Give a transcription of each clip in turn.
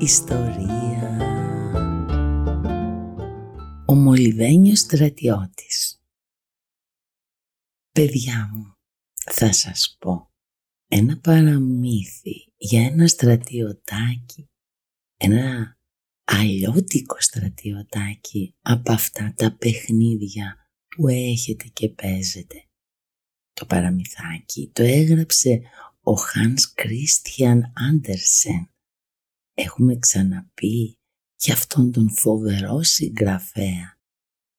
ιστορία». Ο Μολυβένιος στρατιώτης Παιδιά μου, θα σας πω ένα παραμύθι για ένα στρατιωτάκι, ένα αλλιώτικο στρατιωτάκι από αυτά τα παιχνίδια που έχετε και παίζετε. Το παραμυθάκι το έγραψε ο Hans Christian Andersen. Έχουμε ξαναπεί για αυτόν τον φοβερό συγγραφέα,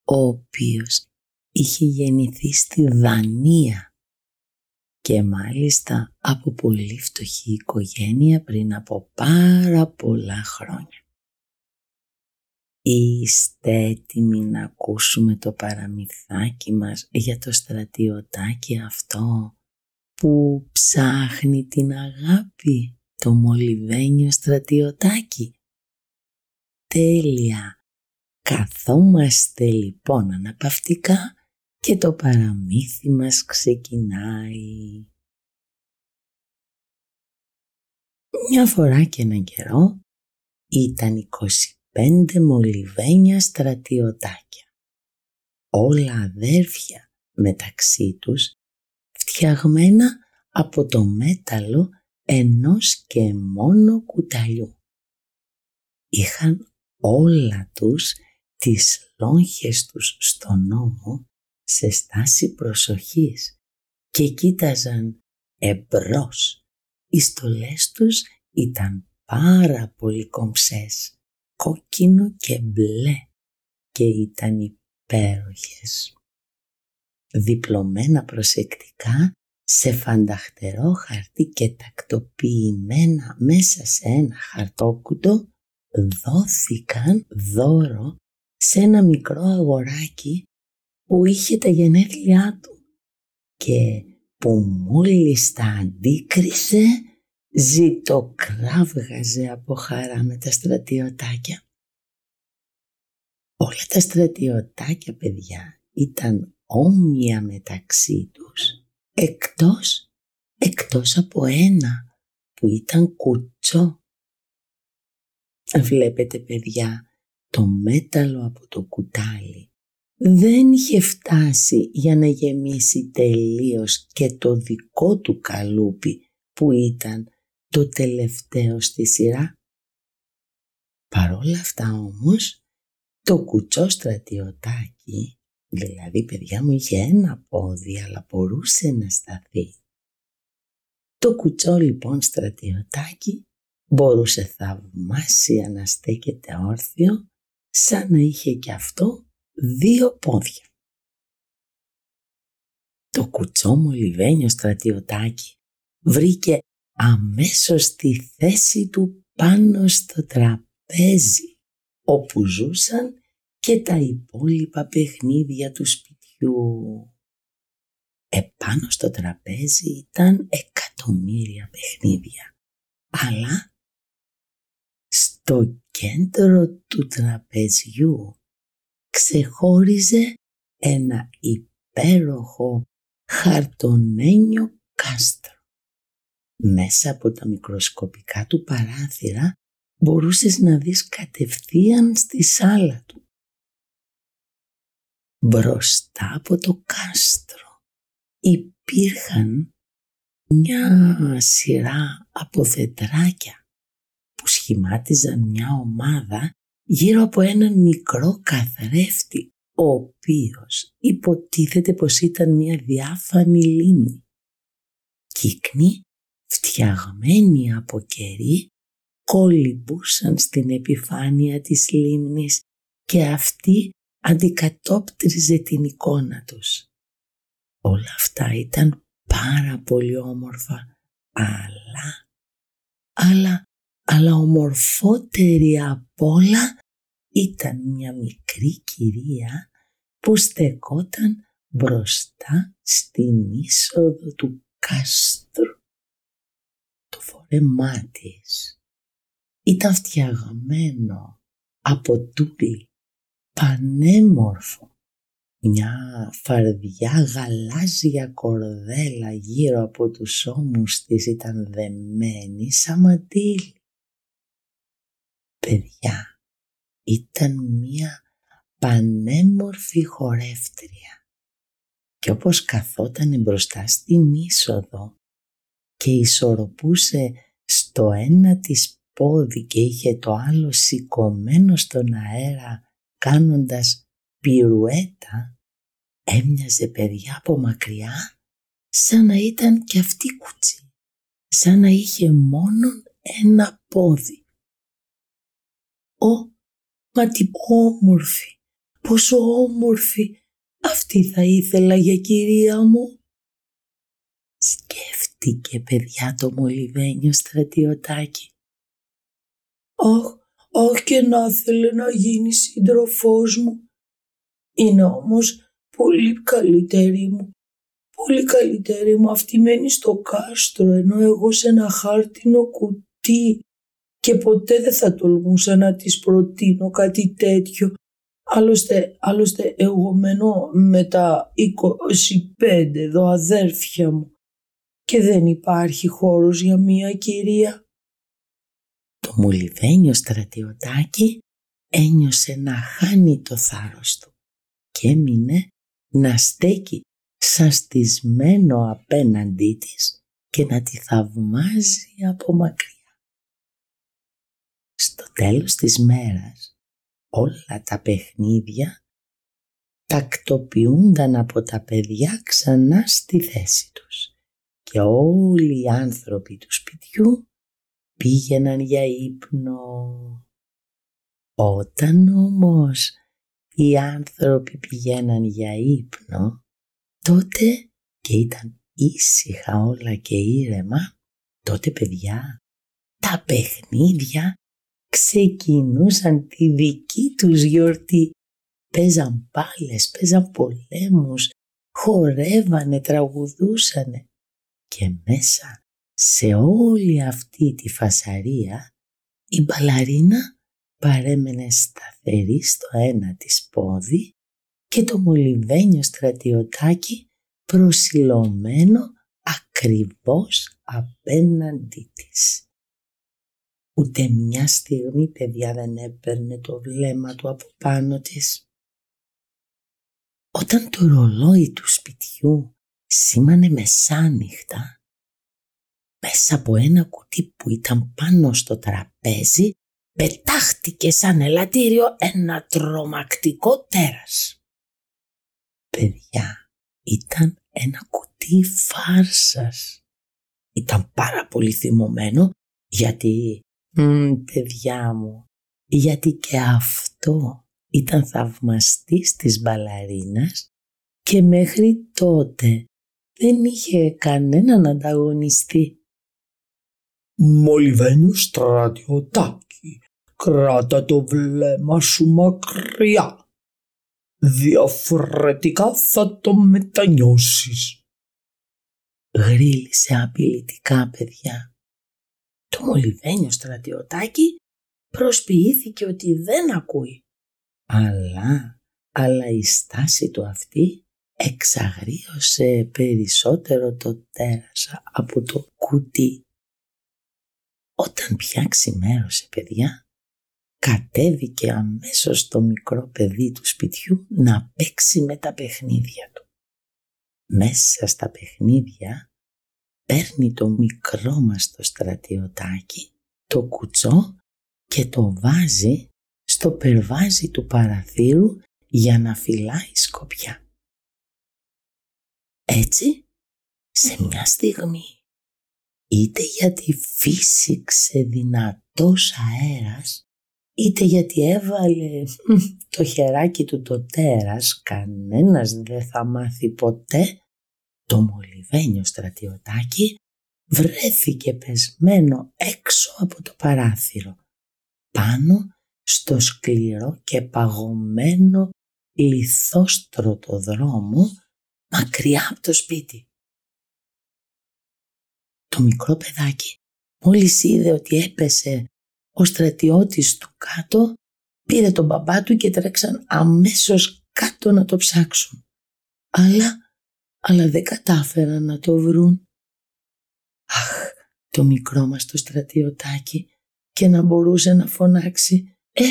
ο οποίος είχε γεννηθεί στη Δανία και μάλιστα από πολύ φτωχή οικογένεια πριν από πάρα πολλά χρόνια. Είστε έτοιμοι να ακούσουμε το παραμυθάκι μας για το στρατιωτάκι αυτό που ψάχνει την αγάπη, το μολυβένιο στρατιωτάκι. Τέλεια! Καθόμαστε λοιπόν αναπαυτικά και το παραμύθι μας ξεκινάει. Μια φορά και έναν καιρό ήταν 25 μολυβένια στρατιωτάκια. Όλα αδέρφια μεταξύ τους φτιαγμένα από το μέταλλο ενός και μόνο κουταλιού. Είχαν όλα τους τις λόγχες τους στον νόμο σε στάση προσοχής και κοίταζαν εμπρός. Οι στολές τους ήταν πάρα πολύ κομψές, κόκκινο και μπλε και ήταν υπέροχες διπλωμένα προσεκτικά σε φανταχτερό χαρτί και τακτοποιημένα μέσα σε ένα χαρτόκουτο δόθηκαν δώρο σε ένα μικρό αγοράκι που είχε τα γενέθλιά του και που μόλις τα αντίκρισε ζητοκράβγαζε από χαρά με τα στρατιωτάκια. Όλα τα στρατιωτάκια παιδιά ήταν όμοια μεταξύ τους, εκτός, εκτός από ένα που ήταν κουτσό. Βλέπετε παιδιά, το μέταλλο από το κουτάλι δεν είχε φτάσει για να γεμίσει τελείως και το δικό του καλούπι που ήταν το τελευταίο στη σειρά. Παρόλα αυτά όμως, το κουτσό στρατιωτάκι Δηλαδή, παιδιά μου είχε ένα πόδι, αλλά μπορούσε να σταθεί. Το κουτσό λοιπόν στρατιωτάκι μπορούσε θαυμάσια να στέκεται όρθιο, σαν να είχε και αυτό δύο πόδια. Το κουτσό μολυβένιο στρατιωτάκι βρήκε αμέσως τη θέση του πάνω στο τραπέζι, όπου ζούσαν και τα υπόλοιπα παιχνίδια του σπιτιού. Επάνω στο τραπέζι ήταν εκατομμύρια παιχνίδια, αλλά στο κέντρο του τραπεζιού ξεχώριζε ένα υπέροχο χαρτονένιο κάστρο. Μέσα από τα μικροσκοπικά του παράθυρα μπορούσες να δεις κατευθείαν στη σάλα του μπροστά από το κάστρο υπήρχαν μια σειρά από δεντράκια που σχημάτιζαν μια ομάδα γύρω από έναν μικρό καθρέφτη ο οποίος υποτίθεται πως ήταν μια διάφανη λίμνη. Κύκνοι φτιαγμένοι από κερί κολυμπούσαν στην επιφάνεια της λίμνης και αυτή αντικατόπτριζε την εικόνα τους. Όλα αυτά ήταν πάρα πολύ όμορφα, αλλά, αλλά αλλά ομορφότερη απ' όλα ήταν μια μικρή κυρία που στεκόταν μπροστά στην είσοδο του κάστρου. Το φορέμά της ήταν φτιαγμένο από τούλι πανέμορφο. Μια φαρδιά γαλάζια κορδέλα γύρω από τους ώμους της ήταν δεμένη σαν ματήλι. Παιδιά, ήταν μια πανέμορφη χορεύτρια και όπως καθόταν μπροστά στην είσοδο και ισορροπούσε στο ένα της πόδι και είχε το άλλο σηκωμένο στον αέρα κάνοντας πυρουέτα έμοιαζε παιδιά από μακριά σαν να ήταν και αυτή κουτσί, σαν να είχε μόνο ένα πόδι. Ω, μα τι όμορφη, πόσο όμορφη, αυτή θα ήθελα για κυρία μου. Σκέφτηκε παιδιά το μολυβένιο στρατιωτάκι. Αχ, αχ και να θέλει να γίνει σύντροφός μου. Είναι όμως πολύ καλύτερη μου. Πολύ καλύτερη μου αυτή μένει στο κάστρο ενώ εγώ σε ένα χάρτινο κουτί και ποτέ δεν θα τολμούσα να της προτείνω κάτι τέτοιο. Άλλωστε, άλλωστε εγώ μένω με τα 25 εδώ αδέρφια μου και δεν υπάρχει χώρος για μία κυρία. Το μολυβένιο στρατιωτάκι ένιωσε να χάνει το θάρρος του και έμεινε να στέκει σαστισμένο απέναντί της και να τη θαυμάζει από μακριά. Στο τέλος της μέρας όλα τα παιχνίδια τακτοποιούνταν από τα παιδιά ξανά στη θέση τους και όλοι οι άνθρωποι του σπιτιού πήγαιναν για ύπνο. Όταν όμως οι άνθρωποι πηγαίναν για ύπνο, τότε και ήταν ήσυχα όλα και ήρεμα, τότε παιδιά, τα παιχνίδια ξεκινούσαν τη δική τους γιορτή. Παίζαν πάλες, παίζαν πολέμους, χορεύανε, τραγουδούσανε και μέσα σε όλη αυτή τη φασαρία η μπαλαρίνα παρέμενε σταθερή στο ένα της πόδι και το μολυβένιο στρατιωτάκι προσιλωμένο ακριβώς απέναντί της. Ούτε μια στιγμή παιδιά δεν έπαιρνε το βλέμμα του από πάνω της. Όταν το ρολόι του σπιτιού σήμανε μεσάνυχτα, μέσα από ένα κουτί που ήταν πάνω στο τραπέζι πετάχτηκε σαν ελαττήριο ένα τρομακτικό τέρας. Παιδιά, ήταν ένα κουτί φάρσας. Ήταν πάρα πολύ θυμωμένο γιατί, μ, παιδιά μου, γιατί και αυτό ήταν θαυμαστής της μπαλαρίνας και μέχρι τότε δεν είχε κανέναν ανταγωνιστή. Μολυβένιος στρατιωτάκι, κράτα το βλέμμα σου μακριά. Διαφορετικά θα το μετανιώσεις. Γρίλησε απειλητικά παιδιά. Το μολυβένιος στρατιωτάκι προσποιήθηκε ότι δεν ακούει. Αλλά, αλλά η στάση του αυτή εξαγρίωσε περισσότερο το τέρας από το κουτί. Όταν πια ξημέρωσε παιδιά, κατέβηκε αμέσως το μικρό παιδί του σπιτιού να παίξει με τα παιχνίδια του. Μέσα στα παιχνίδια παίρνει το μικρό μας το στρατιωτάκι, το κουτσό και το βάζει στο περβάζι του παραθύρου για να φυλάει σκοπιά. Έτσι, σε μια στιγμή, είτε γιατί φύσηξε δυνατός αέρας, είτε γιατί έβαλε το χεράκι του το τέρας, κανένας δεν θα μάθει ποτέ, το μολυβένιο στρατιωτάκι βρέθηκε πεσμένο έξω από το παράθυρο, πάνω στο σκληρό και παγωμένο λιθόστρωτο δρόμο μακριά από το σπίτι. Το μικρό παιδάκι μόλις είδε ότι έπεσε ο στρατιώτης του κάτω πήρε τον μπαμπά του και τρέξαν αμέσως κάτω να το ψάξουν. Αλλά, αλλά δεν κατάφεραν να το βρουν. Αχ, το μικρό μας το στρατιωτάκι και να μπορούσε να φωνάξει «Ε,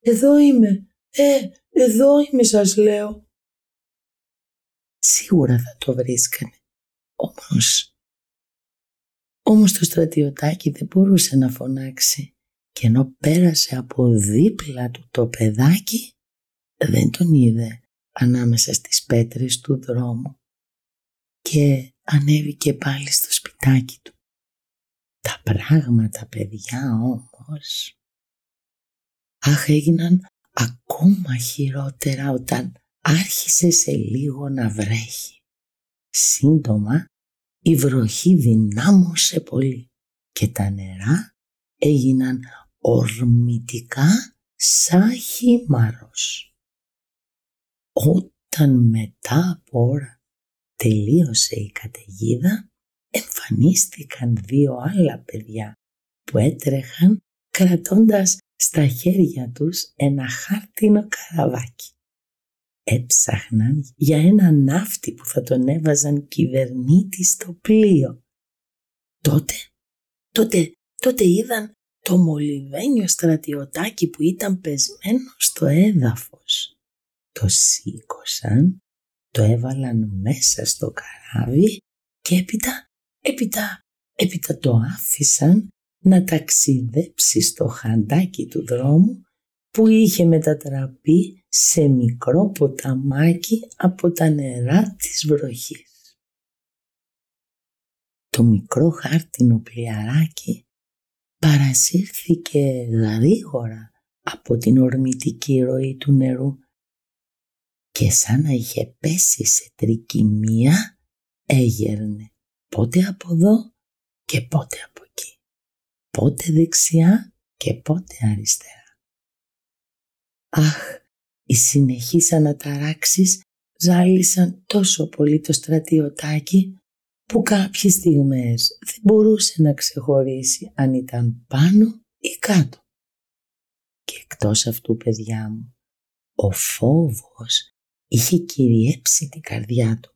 εδώ είμαι, ε, εδώ είμαι σας λέω». Σίγουρα θα το βρίσκανε. Όμως, όμως το στρατιωτάκι δεν μπορούσε να φωνάξει και ενώ πέρασε από δίπλα του το παιδάκι δεν τον είδε ανάμεσα στις πέτρες του δρόμου και ανέβηκε πάλι στο σπιτάκι του. Τα πράγματα παιδιά όμως αχ έγιναν ακόμα χειρότερα όταν άρχισε σε λίγο να βρέχει. Σύντομα η βροχή δυνάμωσε πολύ και τα νερά έγιναν ορμητικά σαν χήμαρος. Όταν μετά από ώρα τελείωσε η καταιγίδα, εμφανίστηκαν δύο άλλα παιδιά που έτρεχαν κρατώντας στα χέρια τους ένα χάρτινο καραβάκι. Έψαχναν για ένα ναύτη που θα τον έβαζαν κυβερνήτη στο πλοίο. Τότε, τότε, τότε είδαν το μολυβένιο στρατιωτάκι που ήταν πεσμένο στο έδαφος. Το σήκωσαν, το έβαλαν μέσα στο καράβι και έπειτα, έπειτα, έπειτα το άφησαν να ταξιδέψει στο χαντάκι του δρόμου που είχε μετατραπεί σε μικρό ποταμάκι από τα νερά της βροχής. Το μικρό χάρτινο πλιαράκι παρασύρθηκε γρήγορα από την ορμητική ροή του νερού και σαν να είχε πέσει σε τρικυμία έγερνε πότε από εδώ και πότε από εκεί, πότε δεξιά και πότε αριστερά. Αχ, οι συνεχείς αναταράξεις ζάλισαν τόσο πολύ το στρατιωτάκι που κάποιες στιγμές δεν μπορούσε να ξεχωρίσει αν ήταν πάνω ή κάτω. Και εκτός αυτού παιδιά μου, ο φόβος είχε κυριέψει την καρδιά του,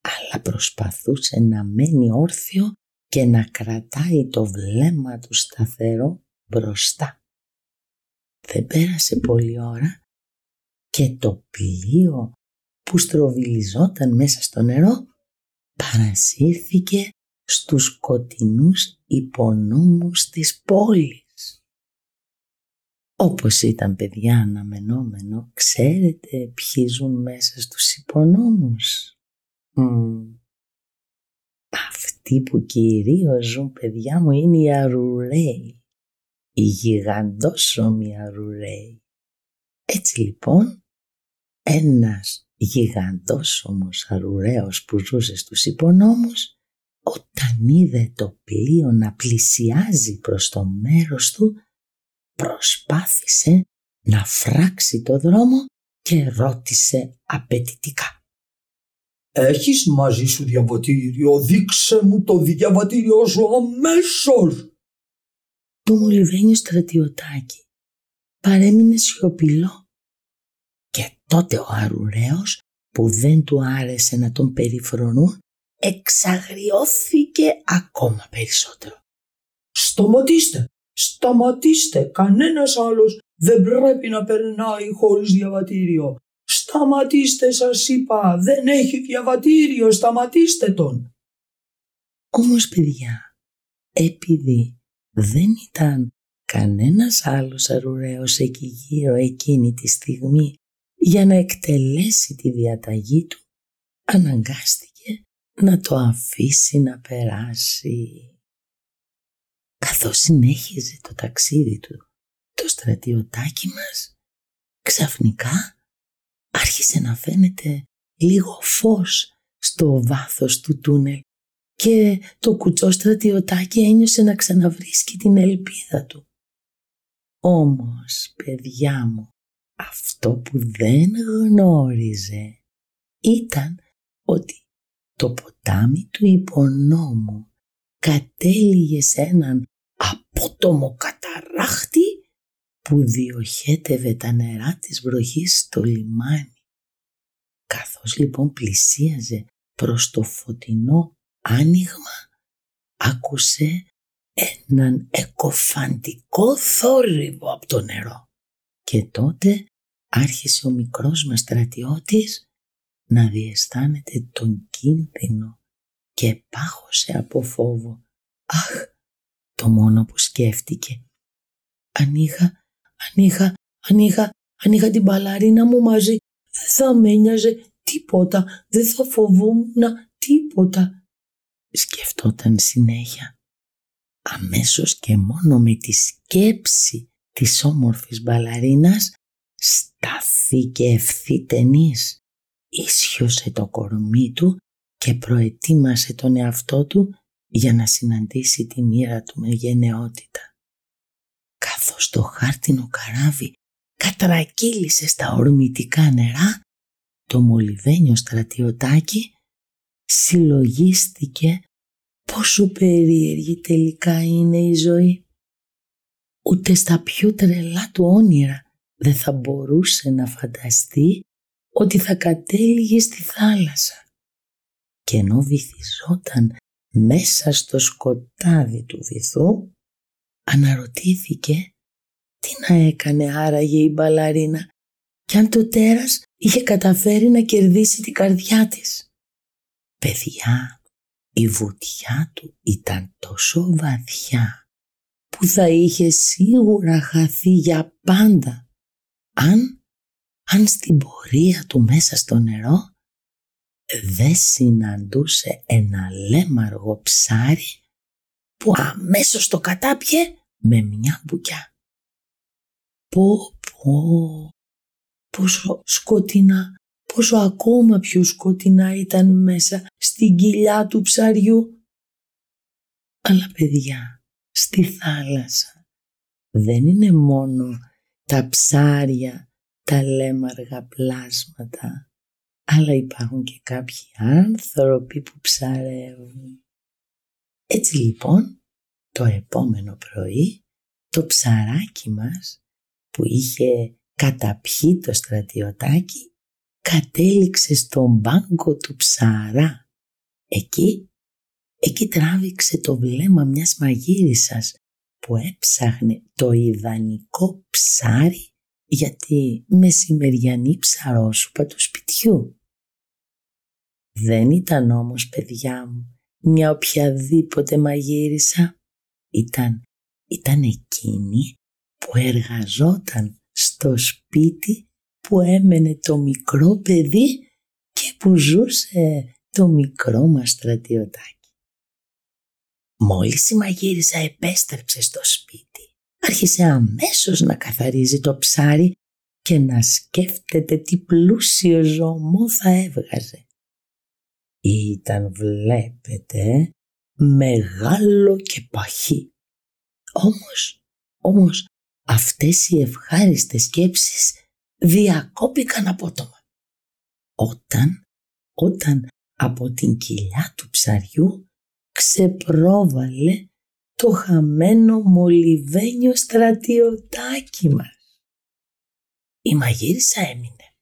αλλά προσπαθούσε να μένει όρθιο και να κρατάει το βλέμμα του σταθερό μπροστά. Δεν πέρασε πολλή ώρα και το πλοίο που στροβιλιζόταν μέσα στο νερό παρασύρθηκε στους σκοτεινούς υπονόμους της πόλης. Όπως ήταν παιδιά αναμενόμενο, ξέρετε ποιοι ζουν μέσα στους υπονόμους; Αυτοί που κυρίως ζουν παιδιά μου είναι οι αρουραίοι, οι γιγαντόσωμοι αρουραίοι. Έτσι λοιπόν, ένας γιγαντός όμως αρουραίος που ζούσε στους υπονόμους, όταν είδε το πλοίο να πλησιάζει προς το μέρος του, προσπάθησε να φράξει το δρόμο και ρώτησε απαιτητικά. «Έχεις μαζί σου διαβατήριο, δείξε μου το διαβατήριο σου αμέσως!» Το μολυβένιο στρατιωτάκι παρέμεινε σιωπηλό και τότε ο αρουραίος που δεν του άρεσε να τον περιφρονούν εξαγριώθηκε ακόμα περισσότερο. Σταματήστε, σταματήστε, κανένας άλλος δεν πρέπει να περνάει χωρίς διαβατήριο. Σταματήστε σας είπα, δεν έχει διαβατήριο, σταματήστε τον. Όμως παιδιά, επειδή δεν ήταν κανένας άλλος αρουραίος εκεί γύρω εκείνη τη στιγμή για να εκτελέσει τη διαταγή του, αναγκάστηκε να το αφήσει να περάσει. Καθώς συνέχιζε το ταξίδι του, το στρατιωτάκι μας ξαφνικά άρχισε να φαίνεται λίγο φως στο βάθος του τούνελ και το κουτσό στρατιωτάκι ένιωσε να ξαναβρίσκει την ελπίδα του. Όμως, παιδιά μου, αυτό που δεν γνώριζε ήταν ότι το ποτάμι του υπονόμου κατέληγε σε έναν απότομο καταράχτη που διοχέτευε τα νερά της βροχής στο λιμάνι. Καθώς λοιπόν πλησίαζε προς το φωτεινό άνοιγμα, άκουσε έναν εκοφαντικό θόρυβο από το νερό. Και τότε άρχισε ο μικρός μας στρατιώτης να διαισθάνεται τον κίνδυνο και πάχωσε από φόβο. Αχ, το μόνο που σκέφτηκε. Αν είχα, αν είχα, αν είχα, αν είχα την παλαρίνα μου μαζί, δεν θα με νοιάζε τίποτα, δεν θα φοβόμουν τίποτα. Σκεφτόταν συνέχεια. Αμέσως και μόνο με τη σκέψη της όμορφης μπαλαρίνας στάθηκε ευθύτενής. Ίσιοσε το κορμί του και προετοίμασε τον εαυτό του για να συναντήσει τη μοίρα του με γενναιότητα. Καθώς το χάρτινο καράβι κατρακύλησε στα ορμητικά νερά, το μολυβένιο στρατιωτάκι συλλογίστηκε πόσο περίεργη τελικά είναι η ζωή. Ούτε στα πιο τρελά του όνειρα δεν θα μπορούσε να φανταστεί ότι θα κατέληγε στη θάλασσα. Και ενώ βυθιζόταν μέσα στο σκοτάδι του βυθού, αναρωτήθηκε τι να έκανε άραγε η μπαλαρίνα και αν το τέρας είχε καταφέρει να κερδίσει την καρδιά της. Παιδιά, η βουτιά του ήταν τόσο βαθιά που θα είχε σίγουρα χαθεί για πάντα αν, αν στην πορεία του μέσα στο νερό δεν συναντούσε ένα λέμαργο ψάρι που αμέσως το κατάπιε με μια μπουκιά. Πω πω, πόσο σκοτεινά, πόσο ακόμα πιο σκοτεινά ήταν μέσα στην κοιλιά του ψαριού. Αλλά παιδιά, στη θάλασσα δεν είναι μόνο τα ψάρια, τα λέμαργα πλάσματα, αλλά υπάρχουν και κάποιοι άνθρωποι που ψαρεύουν. Έτσι λοιπόν, το επόμενο πρωί, το ψαράκι μας που είχε καταπιεί το στρατιωτάκι κατέληξε στον μπάγκο του ψαρά. Εκεί, εκεί τράβηξε το βλέμμα μιας μαγείρισας που έψαχνε το ιδανικό ψάρι για τη μεσημεριανή ψαρόσουπα του σπιτιού. Δεν ήταν όμως παιδιά μου μια οποιαδήποτε μαγείρισα. Ήταν, ήταν εκείνη που εργαζόταν στο σπίτι που έμενε το μικρό παιδί και που ζούσε το μικρό μας στρατιωτάκι. Μόλις η μαγείρισα επέστρεψε στο σπίτι, άρχισε αμέσως να καθαρίζει το ψάρι και να σκέφτεται τι πλούσιο ζωμό θα έβγαζε. Ήταν βλέπετε μεγάλο και παχύ. Όμως, όμως αυτές οι ευχάριστες σκέψεις διακόπηκαν απότομα. Όταν, όταν από την κοιλιά του ψαριού ξεπρόβαλε το χαμένο μολυβένιο στρατιωτάκι μας. Η μαγείρισα έμεινε.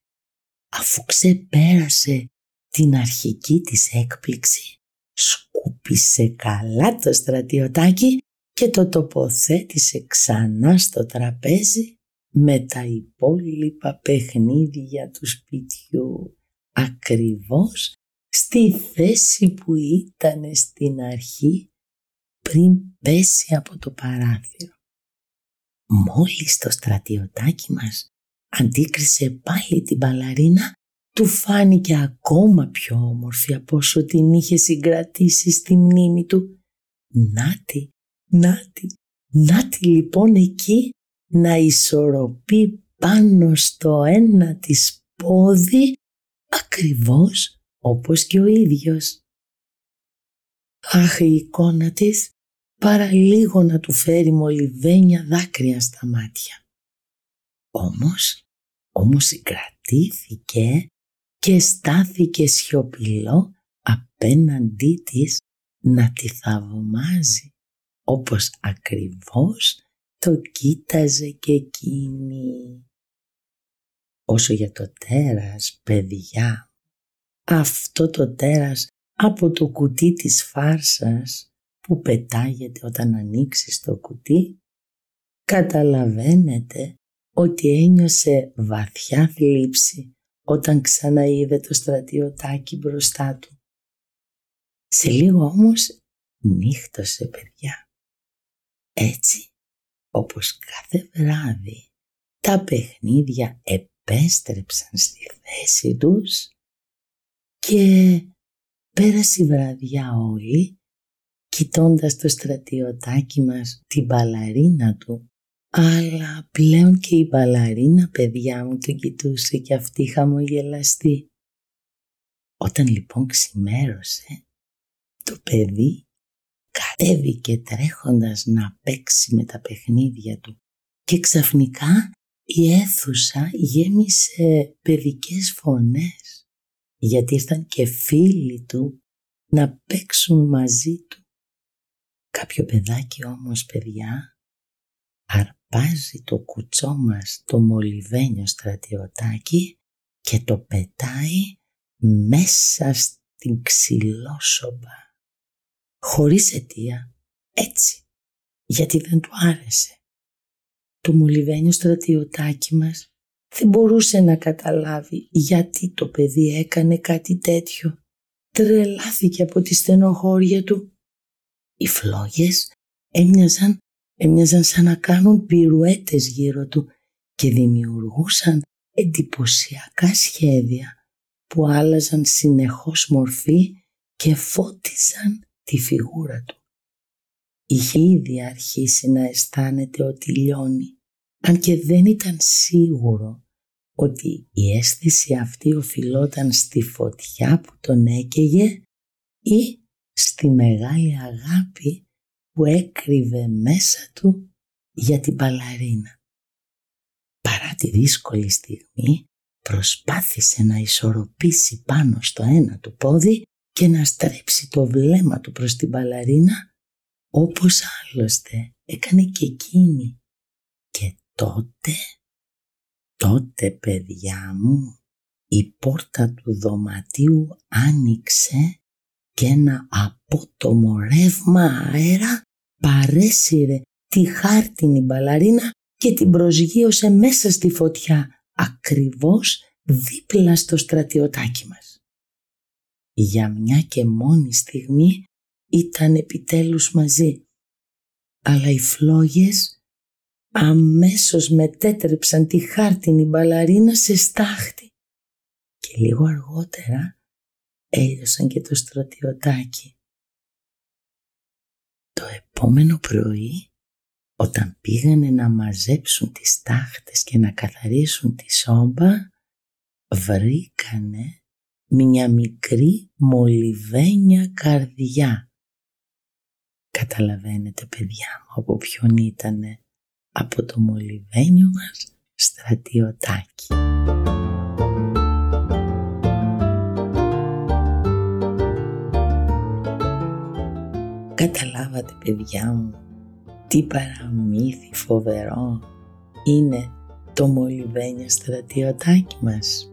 Αφού ξεπέρασε την αρχική της έκπληξη, σκούπισε καλά το στρατιωτάκι και το τοποθέτησε ξανά στο τραπέζι με τα υπόλοιπα παιχνίδια του σπιτιού ακριβώς στη θέση που ήταν στην αρχή πριν πέσει από το παράθυρο. Μόλις το στρατιωτάκι μας αντίκρισε πάλι την μπαλαρίνα, του φάνηκε ακόμα πιο όμορφη από όσο την είχε συγκρατήσει στη μνήμη του. Νάτι, νάτι, νάτι λοιπόν εκεί να ισορροπεί πάνω στο ένα της πόδι ακριβώς όπως και ο ίδιος. Αχ η εικόνα της παρά λίγο να του φέρει μολυβένια δάκρυα στα μάτια. Όμως, όμως συγκρατήθηκε και στάθηκε σιωπηλό απέναντί της να τη θαυμάζει όπως ακριβώς το κοίταζε και εκείνη. Όσο για το τέρας, παιδιά, αυτό το τέρας από το κουτί της φάρσας που πετάγεται όταν ανοίξεις το κουτί, καταλαβαίνετε ότι ένιωσε βαθιά θλίψη όταν ξαναείδε το στρατιωτάκι μπροστά του. Σε λίγο όμως νύχτωσε παιδιά. Έτσι, όπως κάθε βράδυ, τα παιχνίδια επέστρεψαν στη θέση τους και πέρασε η βραδιά όλη κοιτώντας το στρατιωτάκι μας την μπαλαρίνα του αλλά πλέον και η μπαλαρίνα παιδιά μου το κοιτούσε και αυτή χαμογελαστή. Όταν λοιπόν ξημέρωσε το παιδί κατέβηκε τρέχοντας να παίξει με τα παιχνίδια του και ξαφνικά η αίθουσα γέμισε παιδικές φωνές γιατί ήρθαν και φίλοι του να παίξουν μαζί του. Κάποιο παιδάκι όμως παιδιά αρπάζει το κουτσό μας το μολυβένιο στρατιωτάκι και το πετάει μέσα στην ξυλόσομπα χωρίς αιτία, έτσι, γιατί δεν του άρεσε. Το μολυβένιο στρατιωτάκι μας δεν μπορούσε να καταλάβει γιατί το παιδί έκανε κάτι τέτοιο. Τρελάθηκε από τη στενοχώρια του. Οι φλόγες έμοιαζαν, έμοιαζαν σαν να κάνουν πυρουέτες γύρω του και δημιουργούσαν εντυπωσιακά σχέδια που άλλαζαν συνεχώς μορφή και φώτιζαν τη φιγούρα του. Είχε ήδη αρχίσει να αισθάνεται ότι λιώνει, αν και δεν ήταν σίγουρο ότι η αίσθηση αυτή οφειλόταν στη φωτιά που τον έκαιγε ή στη μεγάλη αγάπη που έκρυβε μέσα του για την παλαρίνα. Παρά τη δύσκολη στιγμή προσπάθησε να ισορροπήσει πάνω στο ένα του πόδι και να στρέψει το βλέμμα του προς την παλαρίνα όπως άλλωστε έκανε και εκείνη. Και τότε, τότε παιδιά μου, η πόρτα του δωματίου άνοιξε και ένα απότομο ρεύμα αέρα παρέσυρε τη χάρτινη μπαλαρίνα και την προσγείωσε μέσα στη φωτιά, ακριβώς δίπλα στο στρατιωτάκι μας για μια και μόνη στιγμή ήταν επιτέλους μαζί. Αλλά οι φλόγες αμέσως μετέτρεψαν τη χάρτινη μπαλαρίνα σε στάχτη και λίγο αργότερα έλειωσαν και το στρατιωτάκι. Το επόμενο πρωί όταν πήγανε να μαζέψουν τις τάχτες και να καθαρίσουν τη σόμπα βρήκανε μια μικρή μολυβένια καρδιά. Καταλαβαίνετε παιδιά μου από ποιον ήτανε; Από το μολυβένιο μας στρατιωτάκι. Καταλάβατε παιδιά μου τι παραμύθι φοβερό είναι το μολυβένιο στρατιωτάκι μας;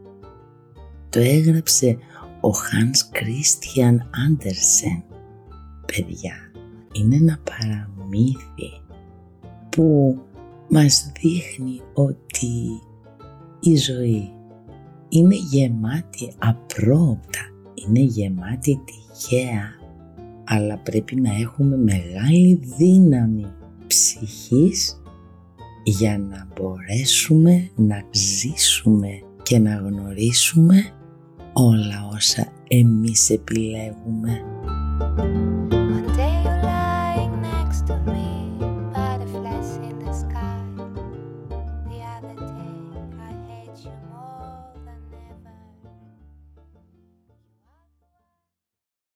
Το έγραψε ο Hans Christian Andersen. Παιδιά, είναι ένα παραμύθι που μας δείχνει ότι η ζωή είναι γεμάτη απρόοπτα, είναι γεμάτη τυχαία, αλλά πρέπει να έχουμε μεγάλη δύναμη ψυχής για να μπορέσουμε να ζήσουμε και να γνωρίσουμε όλα όσα εμείς επιλέγουμε.